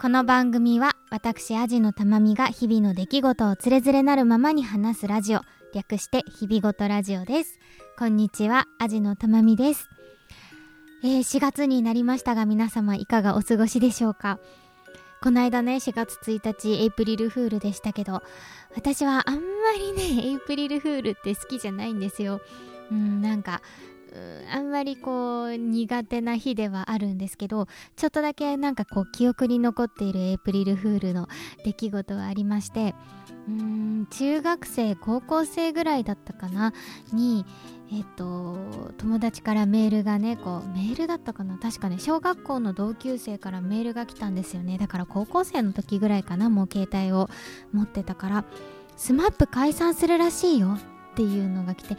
この番組は私アジのたまみが日々の出来事をつれづれなるままに話すラジオ略して日々ごとラジオです。こんにちはアジのたまみです、えー、4月になりましたが皆様いかがお過ごしでしょうか？この間ね4月1日エイプリルフールでしたけど私はあんまりねエイプリルフールって好きじゃないんですよ。うんなんかあんまりこう苦手な日ではあるんですけどちょっとだけなんかこう記憶に残っているエイプリルフールの出来事はありましてうーん中学生高校生ぐらいだったかな？にえっと友達からメールがねこうメールだったかな？確かね小学校の同級生からメールが来たんですよね。だから高校生の時ぐらいかなもう携帯を持ってたから。 SMAP 解散するらしいよっていうのが来てえ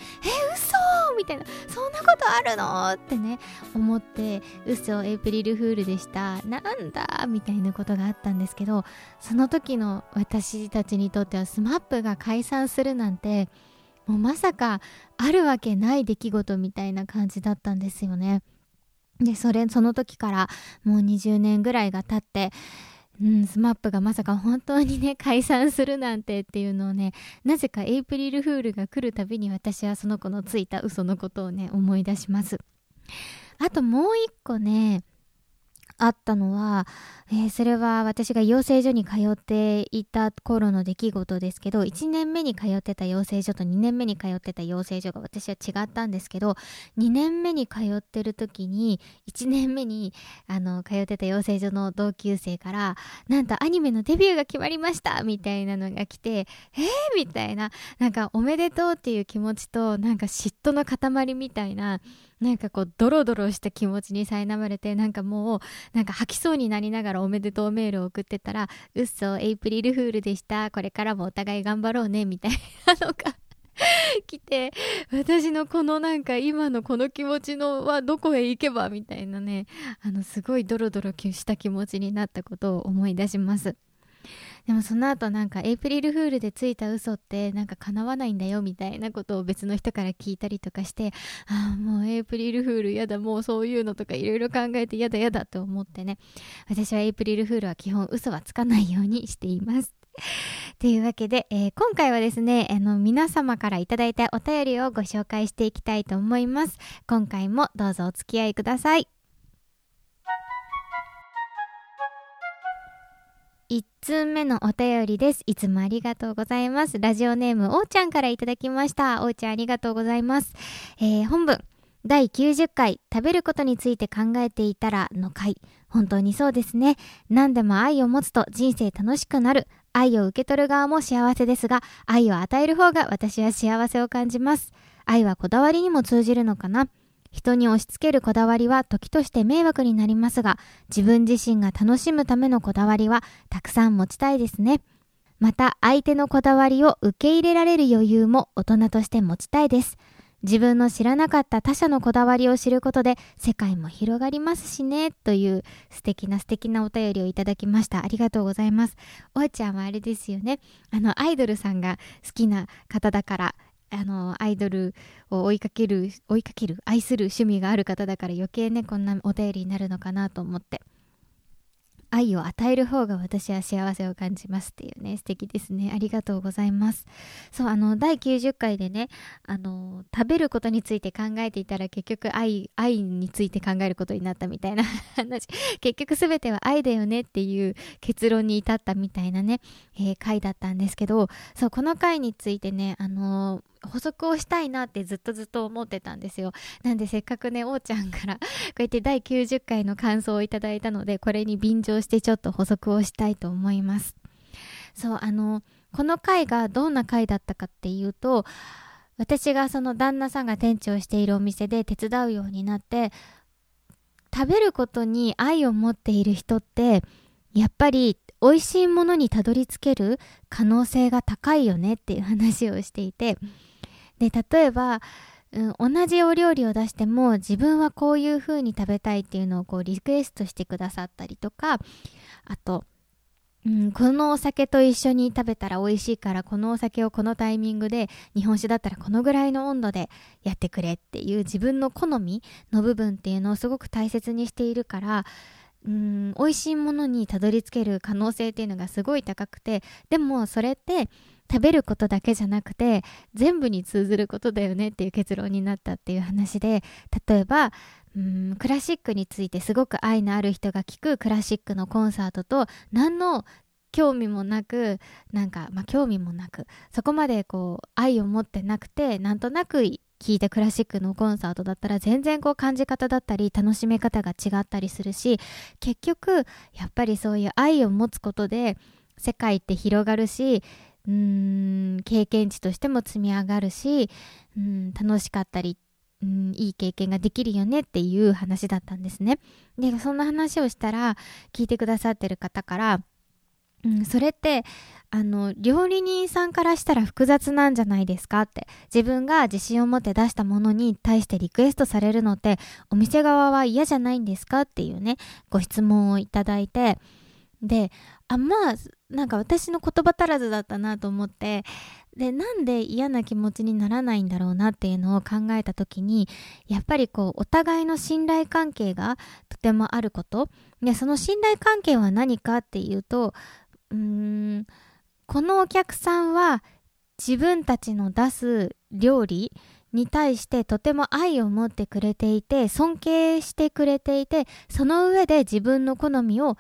嘘！みたいな。そんなことあるの？ってね思って嘘エイプリルフールでした。なんだ？みたいなことがあったんですけどその時の私たちにとっては SMAP が解散するなんてもうまさかあるわけない出来事みたいな感じだったんですよね。でそれその時からもう20年ぐらいが経ってうん、 SMAP がまさか本当にね解散するなんてっていうのをねなぜかエイプリルフールが来るたびに私はその子のついた嘘のことをね思い出します。あともう一個ねあったのは、えー、それは私が養成所に通っていた頃の出来事ですけど1年目に通ってた養成所と2年目に通ってた養成所が私は違ったんですけど2年目に通ってる時に1年目にあの通ってた養成所の同級生からなんとアニメのデビューが決まりましたみたいなのが来てえー、みたいななんかおめでとうっていう気持ちとなんか嫉妬の塊みたいななんかこうドロドロした気持ちに苛まれてなんかもうなんか吐きそうになりながらおめでとうメールを送ってたら「うっそエイプリルフールでしたこれからもお互い頑張ろうね」みたいなのが 来て私のこのなんか今のこの気持ちのはどこへ行けばみたいなねあのすごいドロドロした気持ちになったことを思い出します。でもその後なんかエイプリルフールでついた嘘ってなんか叶わないんだよみたいなことを別の人から聞いたりとかしてああもうエイプリルフールやだもうそういうのとかいろいろ考えてやだやだと思ってね私はエイプリルフールは基本嘘はつかないようにしています というわけで、えー、今回はですね、あの、皆様からいただいたお便りをご紹介していきたいと思います。今回もどうぞお付き合いください。1通目のお便りです。いつもありがとうございます。ラジオネーム、おーちゃんからいただきました。おーちゃんありがとうございます。えー、本文、第90回、食べることについて考えていたらの回。本当にそうですね。何でも愛を持つと人生楽しくなる。愛を受け取る側も幸せですが、愛を与える方が私は幸せを感じます。愛はこだわりにも通じるのかな人に押し付けるこだわりは時として迷惑になりますが、自分自身が楽しむためのこだわりはたくさん持ちたいですね。また相手のこだわりを受け入れられる余裕も大人として持ちたいです。自分の知らなかった他者のこだわりを知ることで世界も広がりますしねという素敵な素敵なお便りをいただきましたありがとうございますおーちゃんはあれですよねあのアイドルさんが好きな方だからあのアイドルを追いかける追いかける愛する趣味がある方だから余計ねこんなお便りになるのかなと思って。愛を与える方が私は幸せを感じますっていうね素敵ですね。ありがとうございます。そうあの第90回でねあの食べることについて考えていたら結局愛愛について考えることになったみたいな 話。結局全ては愛だよねっていう結論に至ったみたいなね、えー、回だったんですけどそうこの回についてねあの補足をしたいなってずっとずっと思ってたんですよ。なんでせっかくねおーちゃんから こうやって第90回の感想をいただいたのでこれに便乗してちょっと補足をしたいと思います。そうあのこの回がどんな回だったかっていうと私がその旦那さんが店長しているお店で手伝うようになって食べることに愛を持っている人ってやっぱり美味しいものにたどり着ける可能性が高いよねっていう話をしていてで例えば、うん、同じお料理を出しても自分はこういう風に食べたいっていうのをこうリクエストしてくださったりとかあとうん、このお酒と一緒に食べたら美味しいからこのお酒をこのタイミングで日本酒だったらこのぐらいの温度でやってくれっていう自分の好みの部分っていうのをすごく大切にしているからうん美味しいものにたどり着ける可能性っていうのがすごい高くてでもそれって食べることだけじゃなくて全部に通ずることだよねっていう結論になったっていう話で例えばうんクラシックについてすごく愛のある人が聴くクラシックのコンサートと何の興味もなくなんかまあ興味もなくそこまでこう愛を持ってなくてなんとなく聴いたクラシックのコンサートだったら全然こう感じ方だったり楽しめ方が違ったりするし結局やっぱりそういう愛を持つことで世界って広がるし経験値としても積み上がるしうん楽しかったりうんいい経験ができるよねっていう話だったんですね。でそんな話をしたら聞いてくださってる方からうん、それってあの料理人さんからしたら複雑なんじゃないですかって自分が自信を持って出したものに対してリクエストされるのってお店側は嫌じゃないんですかっていうねご質問をいただいてであまあなんか私の言葉足らずだったなと思ってでなんで嫌な気持ちにならないんだろうなっていうのを考えた時にやっぱりこうお互いの信頼関係がとてもあること。でその信頼関係は何かっていうとうーんこのお客さんは自分たちの出す料理に対してとても愛を持ってくれていて尊敬してくれていてその上で自分の好みを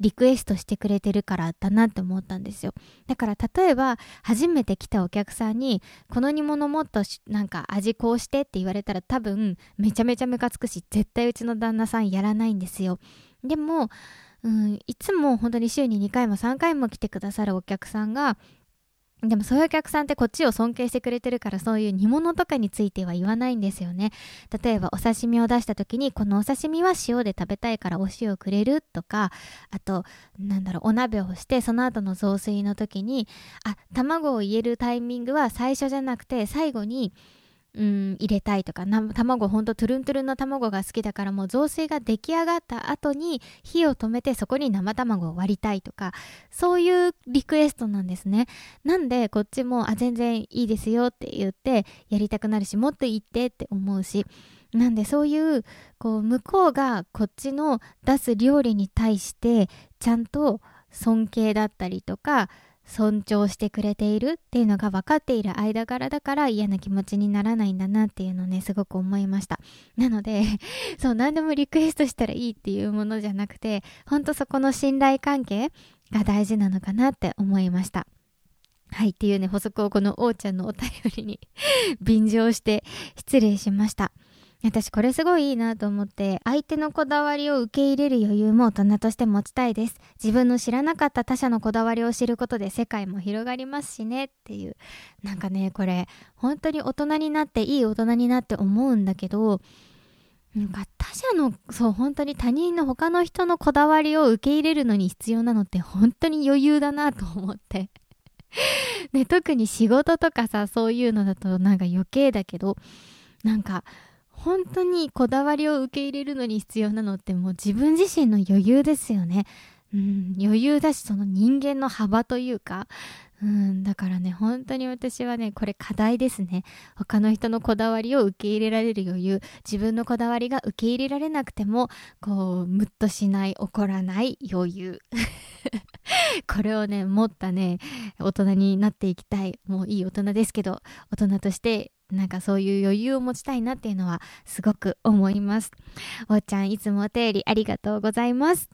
リクエストしてくれてるからだなって思ったんですよ。だから例えば初めて来たお客さんにこの煮物もっとなんか味こうしてって言われたら多分めちゃめちゃムカつくし絶対うちの旦那さんやらないんですよ。でもうん、いつも本当に週に2回も3回も来てくださるお客さんがでもそういうお客さんってこっちを尊敬してくれてるからそういう煮物とかについては言わないんですよね。例えばお刺身を出した時にこのお刺身は塩で食べたいからお塩をくれるとかあとなんだろうお鍋をしてその後の雑炊の時にあ卵を入れるタイミングは最初じゃなくて最後にうん入れたいとか卵ほんとトゥルントゥルンの卵が好きだからもう雑炊が出来上がった後に火を止めてそこに生卵を割りたいとかそういうリクエストなんですね。なんでこっちもあ全然いいですよって言ってやりたくなるしもっと言ってって思うしなんでそういうこう向こうがこっちの出す料理に対してちゃんと尊敬だったりとか尊重してくれているっていうのが分かっている間柄だから嫌な気持ちにならないんだなっていうのをねすごく思いました。なので そう何でもリクエストしたらいいっていうものじゃなくてほんとそこの信頼関係が大事なのかなって思いました。はいっていうね補足をこのおーちゃんのお便りに 便乗して失礼しました。私これすごいいいなと思って相手のこだわりを受け入れる余裕も大人として持ちたいです。自分の知らなかった他者のこだわりを知ることで世界も広がりますしねっていう。なんかねこれ本当に大人になっていい大人になって思うんだけどなんか他者のそう本当に他人の他の人のこだわりを受け入れるのに必要なのって本当に余裕だなと思って。ね特に仕事とかさそういうのだとなんか余計だけどなんか本当にこだわりを受け入れるのに必要なのってもう自分自身の余裕ですよね。うん、余裕だしその人間の幅というか、うん、だからね本当に私はねこれ課題ですね。他の人のこだわりを受け入れられる余裕。自分のこだわりが受け入れられなくてもこうムッとしない怒らない余裕。これをね持ったね大人になっていきたい。もういい大人ですけど大人としてなんかそういう余裕を持ちたいなっていうのはすごく思います。おーちゃんいつもお便りありがとうございます。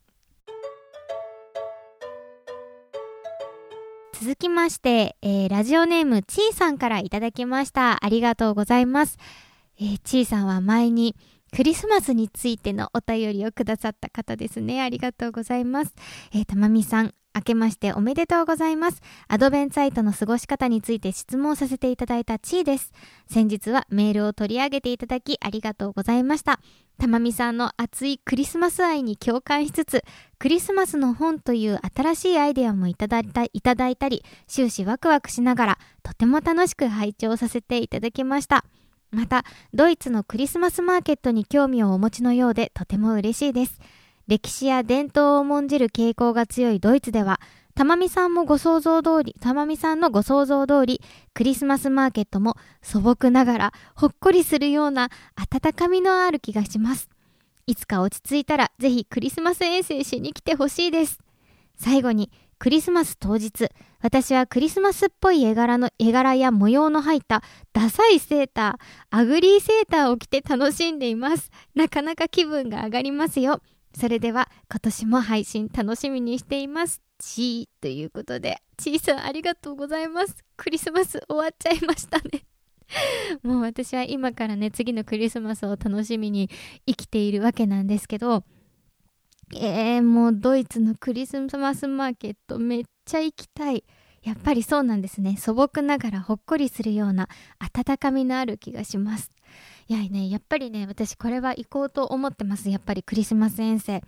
続きまして、えー、ラジオネームちーさんからいただきました。ありがとうございます。えー、ちーさんは前にクリスマスについてのお便りをくださった方ですね。ありがとうございます。えー、たまみさん、明けましておめでとうございます。アドベンツサイトの過ごし方について質問させていただいたちーです。先日はメールを取り上げていただきありがとうございました。たまみさんの熱いクリスマス愛に共感しつつ、クリスマスの本という新しいアイデアもいただいたいただいたり、終始ワクワクしながら、とても楽しく拝聴させていただきました。また、ドイツのクリスマスマーケットに興味をお持ちのようで、とても嬉しいです。歴史や伝統を重んじる傾向が強いドイツでは、たまみさんもご想像通り、たまみさんのご想像通り、クリスマスマーケットも素朴ながらほっこりするような温かみのある気がします。いつか落ち着いたらぜひクリスマス遠征しに来てほしいです。最後に、クリスマス当日、私はクリスマスっぽい絵柄の、絵柄や模様の入ったダサいセーター、アグリーセーターを着て楽しんでいます。なかなか気分が上がりますよ。それでは今年も配信楽しみにしています。ちーということで、ちーさんありがとうございます。クリスマス終わっちゃいましたね。もう私は今からね、次のクリスマスを楽しみに生きているわけなんですけど、えー、もうドイツのクリスマスマーケットめっちゃ行きたい。やっぱりそうなんですね。素朴ながらほっこりするような温かみのある気がします。いやね、やっぱりね、私これは行こうと思ってます。やっぱりクリスマス遠征。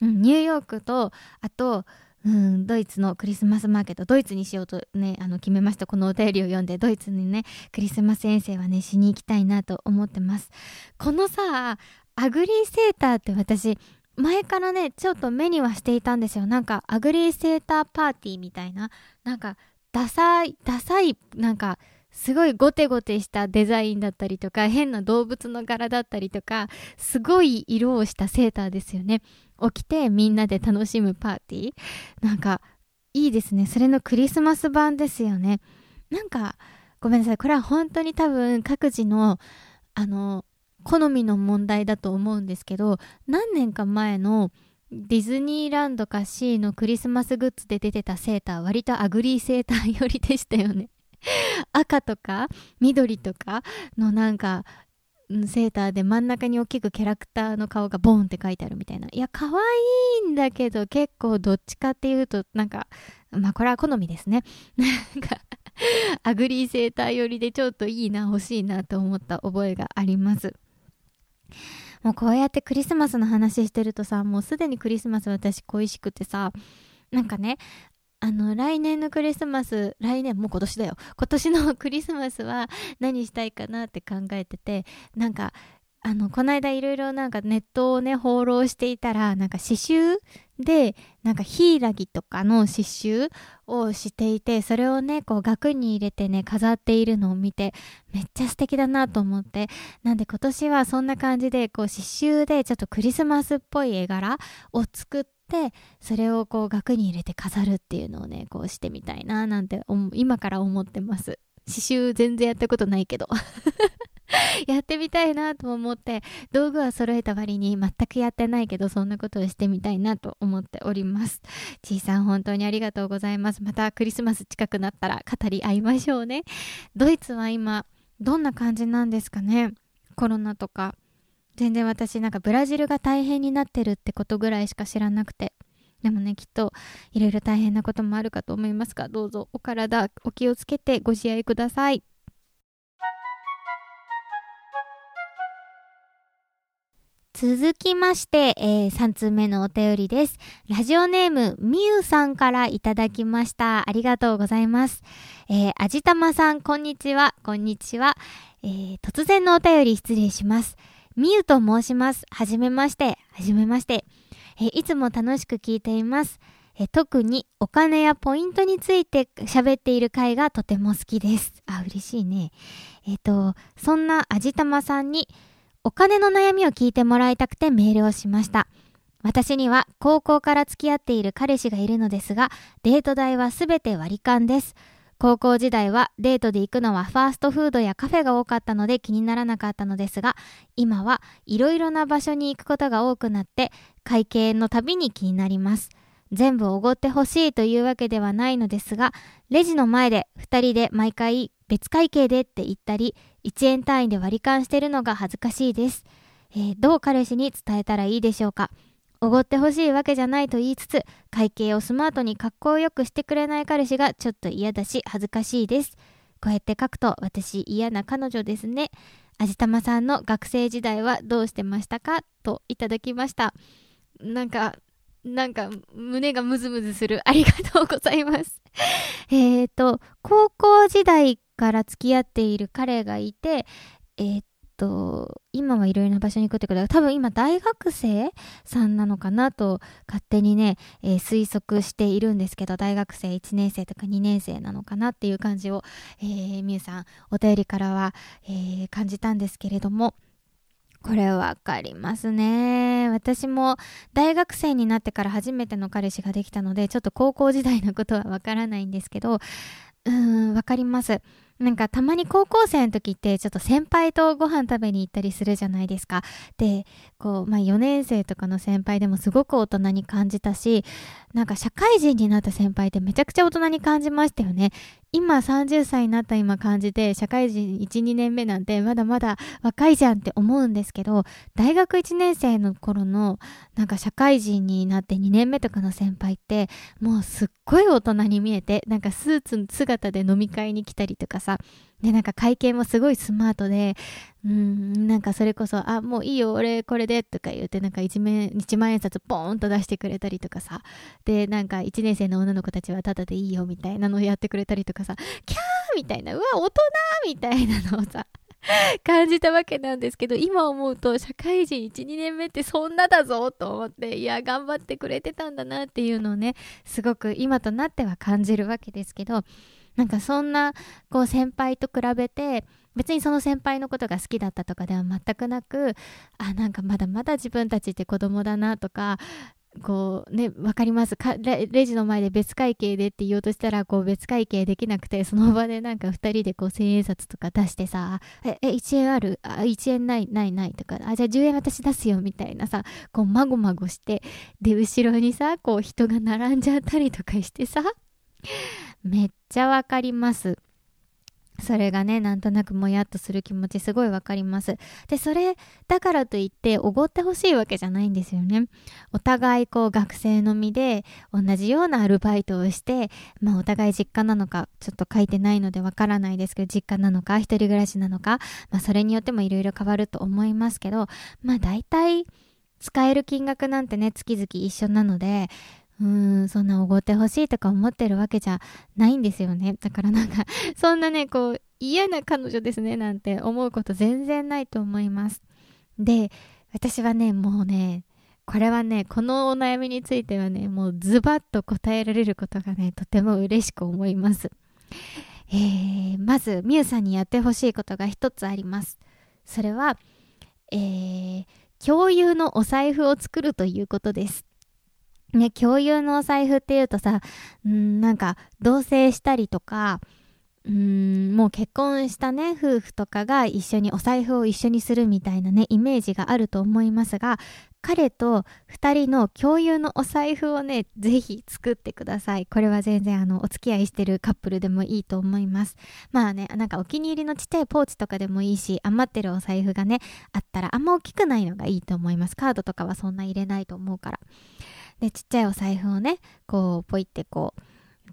うん、ニューヨークと、あと、うん、ドイツのクリスマスマーケット、ドイツにしようとね、あの決めました。このお便りを読んで、ドイツにね、クリスマス遠征はね、しに行きたいなと思ってます。このさ、 ugly sweater って私、前からね、ちょっと目にはしていたんですよ。なんか、 ugly sweater パーティーみたいな、なんか、ダサい、ダサい、なんか、すごいゴテゴテしたデザインだったりとか、変な動物の柄だったりとか、すごい色をしたセーターですよね。着てみんなで楽しむパーティー。なんか、いいですね。それのクリスマス版ですよね。なんか、ごめんなさい。これは本当に多分各自の、あの、好みの問題だと思うんですけど、何年か前のディズニーランドか C のクリスマスグッズで出てたセーター、割とアグリーセーター寄りでしたよね。赤とか緑とかのなんかセーターで真ん中に大きくキャラクターの顔がボーンって書いてあるみたいな。いや、可愛いんだけど結構どっちかっていうとなんか、まあこれは好みですね。なんか、アグリーセーター寄りでちょっといいな、欲しいなと思った覚えがあります。もうこうやってクリスマスの話してるとさ、もうすでにクリスマス私恋しくてさ、なんかね、あの、来年のクリスマス、来年、もう今年だよ。今年のクリスマスは何したいかなって考えてて、なんか、あの、この間いろいろなんかネットをね、放浪していたら、なんか刺繍で、なんかヒイラギとかの刺繍をしていて、それをね、こう額に入れてね、飾っているのを見て、めっちゃ素敵だなと思って、なんで今年はそんな感じで、こう刺繍でちょっとクリスマスっぽい絵柄を作って、ってそれをこう額に入れて飾るっていうのをねこうしてみたいななんて今から思ってます。刺繍全然やったことないけど。やってみたいなと思って道具は揃えた割に全くやってないけどそんなことをしてみたいなと思っております。ちいさん本当にありがとうございます。またクリスマス近くなったら語り合いましょうね。ドイツは今どんな感じなんですかね？コロナとか全然私なんかブラジルが大変になってるってことぐらいしか知らなくてでもねきっといろいろ大変なこともあるかと思いますがどうぞお体お気をつけてご自愛ください続きまして、えー、3通目のお便りです。ラジオネーム、みゆさんからいただきました。ありがとうございます。えー、あじたまさん、こんにちは。こんにちは。えー、突然のお便り失礼します。みゆと申します。はじめまして。はじめまして。えいつも楽しく聞いています。え特にお金やポイントについて喋っている回がとても好きです。あ、嬉しいね。えっ、と、そんなあじたまさんにお金の悩みを聞いてもらいたくてメールをしました。私には高校から付き合っている彼氏がいるのですが、デート代はすべて割り勘です。高校時代はデートで行くのはファーストフードやカフェが多かったので気にならなかったのですが、今はいろいろな場所に行くことが多くなって、会計のたびに気になります。全部おごってほしいというわけではないのですが、レジの前で2人で毎回別会計でって言ったり、1円単位で割り勘してるのが恥ずかしいです。えー、どう彼氏に伝えたらいいでしょうか？おごってほしいわけじゃないと言いつつ、会計をスマートに格好よくしてくれない彼氏がちょっと嫌だし恥ずかしいです。こうやって書くと私嫌な彼女ですね。あじたまさんの学生時代はどうしてましたか？といただきました。なんか、なんか胸がムズムズする。ありがとうございます。えっと、高校時代から付き合っている彼がいて、えー、と、今はいろいろな場所に行くってことは、多分今大学生さんなのかなと勝手にね、えー、推測しているんですけど、大学生1年生とか2年生なのかなっていう感じを、えー、みゆさん、お便りからは、えー、感じたんですけれども、これわかりますね。私も大学生になってから初めての彼氏ができたので、ちょっと高校時代のことはわからないんですけど、うん、わかります。なんかたまに高校生の時ってちょっと先輩とご飯食べに行ったりするじゃないですか。で、こう、まあ4年生とかの先輩でもすごく大人に感じたし、なんか社会人になった先輩ってめちゃくちゃ大人に感じましたよね。今30歳になった今感じて、社会人1、2年目なんてまだまだ若いじゃんって思うんですけど、大学1年生の頃のなんか社会人になって2年目とかの先輩って、もうすっごい大人に見えて、なんかスーツ姿で飲み会に来たりとかさ、で、なんか会計もすごいスマートで、うん、なんかそれこそ、あ、もういいよ、俺これで、とか言って、なんか一面、一万円札ポーンと出してくれたりとかさ、で、なんか一年生の女の子たちはタダでいいよ、みたいなのをやってくれたりとかさ、キャーみたいな、うわ、大人みたいなのをさ、感じたわけなんですけど、今思うと社会人1、2年目ってそんなだぞと思って、いや、頑張ってくれてたんだなっていうのをね、すごく今となっては感じるわけですけど、なんかそんなこう先輩と比べて別にその先輩のことが好きだったとかでは全くなくあなんかまだまだ自分たちって子供だなとかこうね分かります。かレジの前で別会計でって言おうとしたらこう別会計できなくてその場でなんか2人で千円札とか出してさええ1円ある？あ1円ないないないとかあじゃあ10円私出すよみたいなさこうまごまごしてで後ろにさこう人が並んじゃったりとかしてさめっちゃわかります。それがね、なんとなくもやっとする気持ちすごいわかります。で、それだからといっておごってほしいわけじゃないんですよね。お互いこう学生の身で同じようなアルバイトをして、まあお互い実家なのかちょっと書いてないのでわからないですけど、実家なのか一人暮らしなのか、まあそれによってもいろいろ変わると思いますけど、まあ大体使える金額なんてね、月々一緒なので、うん、そんなおごってほしいとか思ってるわけじゃないんですよね。だからなんか、そんなね、こう、嫌な彼女ですね、なんて思うこと全然ないと思います。で、私はね、もうね、これはね、このお悩みについてはね、もうズバッと答えられることがね、とても嬉しく思います。えー、まず、みゆさんにやってほしいことが一つあります。それは、えー、共有のお財布を作るということです。ね、共有のお財布っていうとさ、んなんか同棲したりとか、うんもう結婚したね夫婦とかが一緒にお財布を一緒にするみたいなねイメージがあると思いますが彼と2人の共有のお財布をねぜひ作ってください。これは全然あのお付き合いしてるカップルでもいいと思います。まあねなんかお気に入りのちっちゃいポーチとかでもいいし余ってるお財布がねあったらあんま大きくないのがいいと思います。カードとかはそんな入れないと思うから。でちっちゃいお財布をねこうポイってこ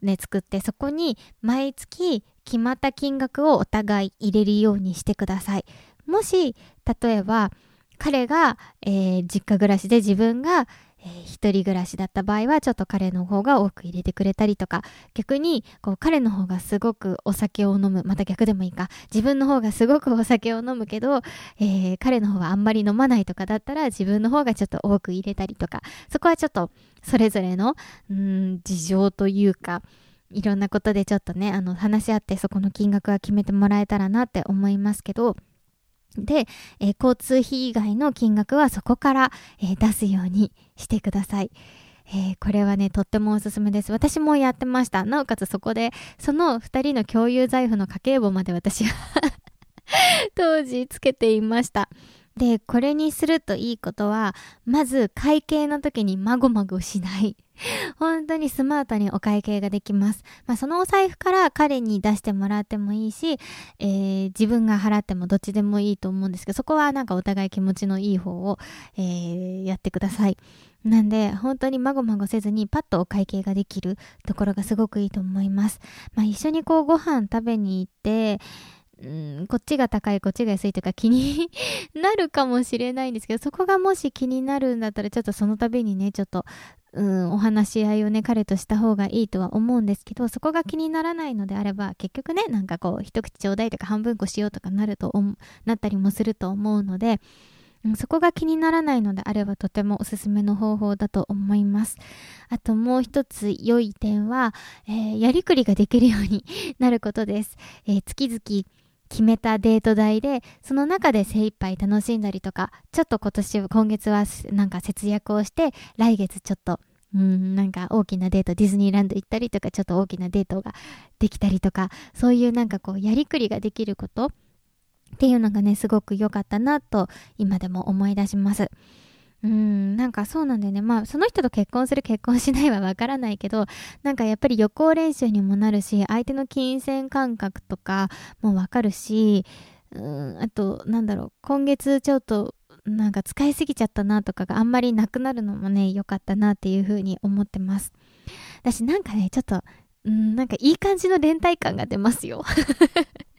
うね作ってそこに毎月決まった金額をお互い入れるようにしてください。もし例えば彼が、えー、実家暮らしで自分がえー、一人暮らしだった場合はちょっと彼の方が多く入れてくれたりとか逆にこう彼の方がすごくお酒を飲むまた逆でもいいか。自分の方がすごくお酒を飲むけど、えー、彼の方はあんまり飲まないとかだったら自分の方がちょっと多く入れたりとか。そこはちょっとそれぞれのうん事情というかいろんなことでちょっとねあの話し合ってそこの金額は決めてもらえたらなって思いますけどで、えー、交通費以外の金額はそこから、えー、出すようにしてください。えー、これはね、とってもおすすめです。私もやってました。なおかつそこで、その2人の共有財布の家計簿まで私は 当時つけていました。で、これにするといいことは、まず会計の時にまごまごしない。本当にスマートにお会計ができます。まあ、そのお財布から彼に出してもらってもいいし、えー、自分が払ってもどっちでもいいと思うんですけど、そこはなんかお互い気持ちのいい方を、えー、やってください。なんで、本当にまごまごせずにパッとお会計ができるところがすごくいいと思います。まあ、一緒にこうご飯食べに行って、うん、こっちが高い、こっちが安いとか気になるかもしれないんですけど、そこがもし気になるんだったら、ちょっとその度にね、ちょっと、うん、お話し合いをね、彼とした方がいいとは思うんですけど、そこが気にならないのであれば、結局ね、なんかこう、一口ちょうだいとか半分こしようとかなると、なったりもすると思うので、うん、そこが気にならないのであればとてもおすすめの方法だと思います。あともう一つ良い点は、えー、やりくりができるようになることです。えー、月々決めたデート代でその中で精一杯楽しんだりとかちょっと今年今月はなんか節約をして来月ちょっとうんなんか大きなデートディズニーランド行ったりとかちょっと大きなデートができたりとかそういうなんかこうやりくりができることっていうのがねすごく良かったなと今でも思い出します。うん、なんかそうなんだよね。まあ、その人と結婚する結婚しないはわからないけど、なんかやっぱり予行練習にもなるし、相手の金銭感覚とかもわかるし、うん、あと、なんだろう、今月ちょっと、なんか使いすぎちゃったなとかがあんまりなくなるのもね、良かったなっていうふうに思ってます。私なんかね、ちょっと、うん、なんかいい感じの連帯感が出ますよ。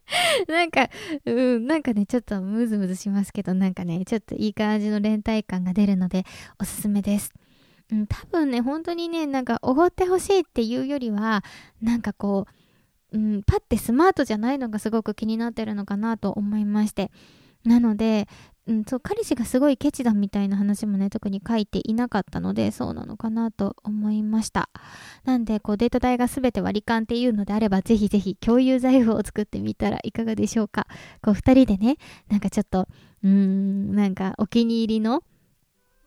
なんか、うん、なんかね、ちょっとムズムズしますけど、なんかね、ちょっといい感じの連帯感が出るので、おすすめです。うん、多分ね、本当にね、なんか、おごってほしいっていうよりは、なんかこう、うん、パッてスマートじゃないのがすごく気になってるのかなと思いまして。なので、うん、そう彼氏がすごいケチだみたいな話もね特に書いていなかったのでそうなのかなと思いました。なんでこうデート代が全て割り勘っていうのであればぜひぜひ共有財布を作ってみたらいかがでしょうか。こう2人でねなんかちょっとうーんなんかお気に入りの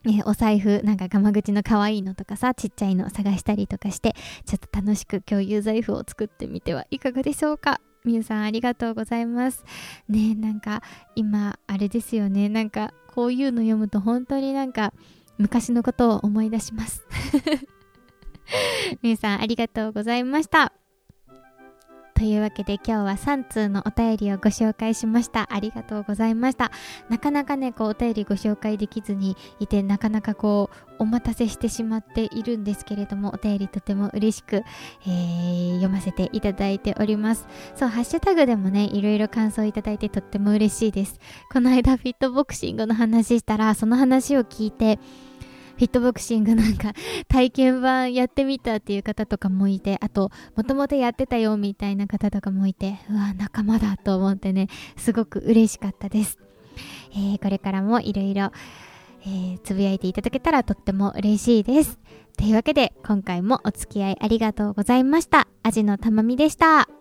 えお財布、なんかガマ口の可愛いのとかさ、ちっちゃいの探したりとかして、ちょっと楽しく共有財布を作ってみてはいかがでしょうか。みゆさんありがとうございます。ねなんか今あれですよね。なんかこういうの読むと本当になんか昔のことを思い出します。みゆさんありがとうございました。というわけで今日は3通のお便りをご紹介しました。ありがとうございました。なかなかね、こうお便りご紹介できずにいて、なかなかこうお待たせしてしまっているんですけれども、お便りとても嬉しく、えー、読ませていただいております。そう、ハッシュタグでもね、いろいろ感想いただいてとっても嬉しいです。この間フィットボクシングの話したら、その話を聞いて、フィットボクシングなんか 体験版やってみたっていう方とかもいて、あと、もともとやってたよみたいな方とかもいて、うわ、仲間だと思ってね、すごく嬉しかったです。えー、これからもいろいろ、えー、つぶやいていただけたらとっても嬉しいです。というわけで、今回もお付き合いありがとうございました。アジのたまみでした。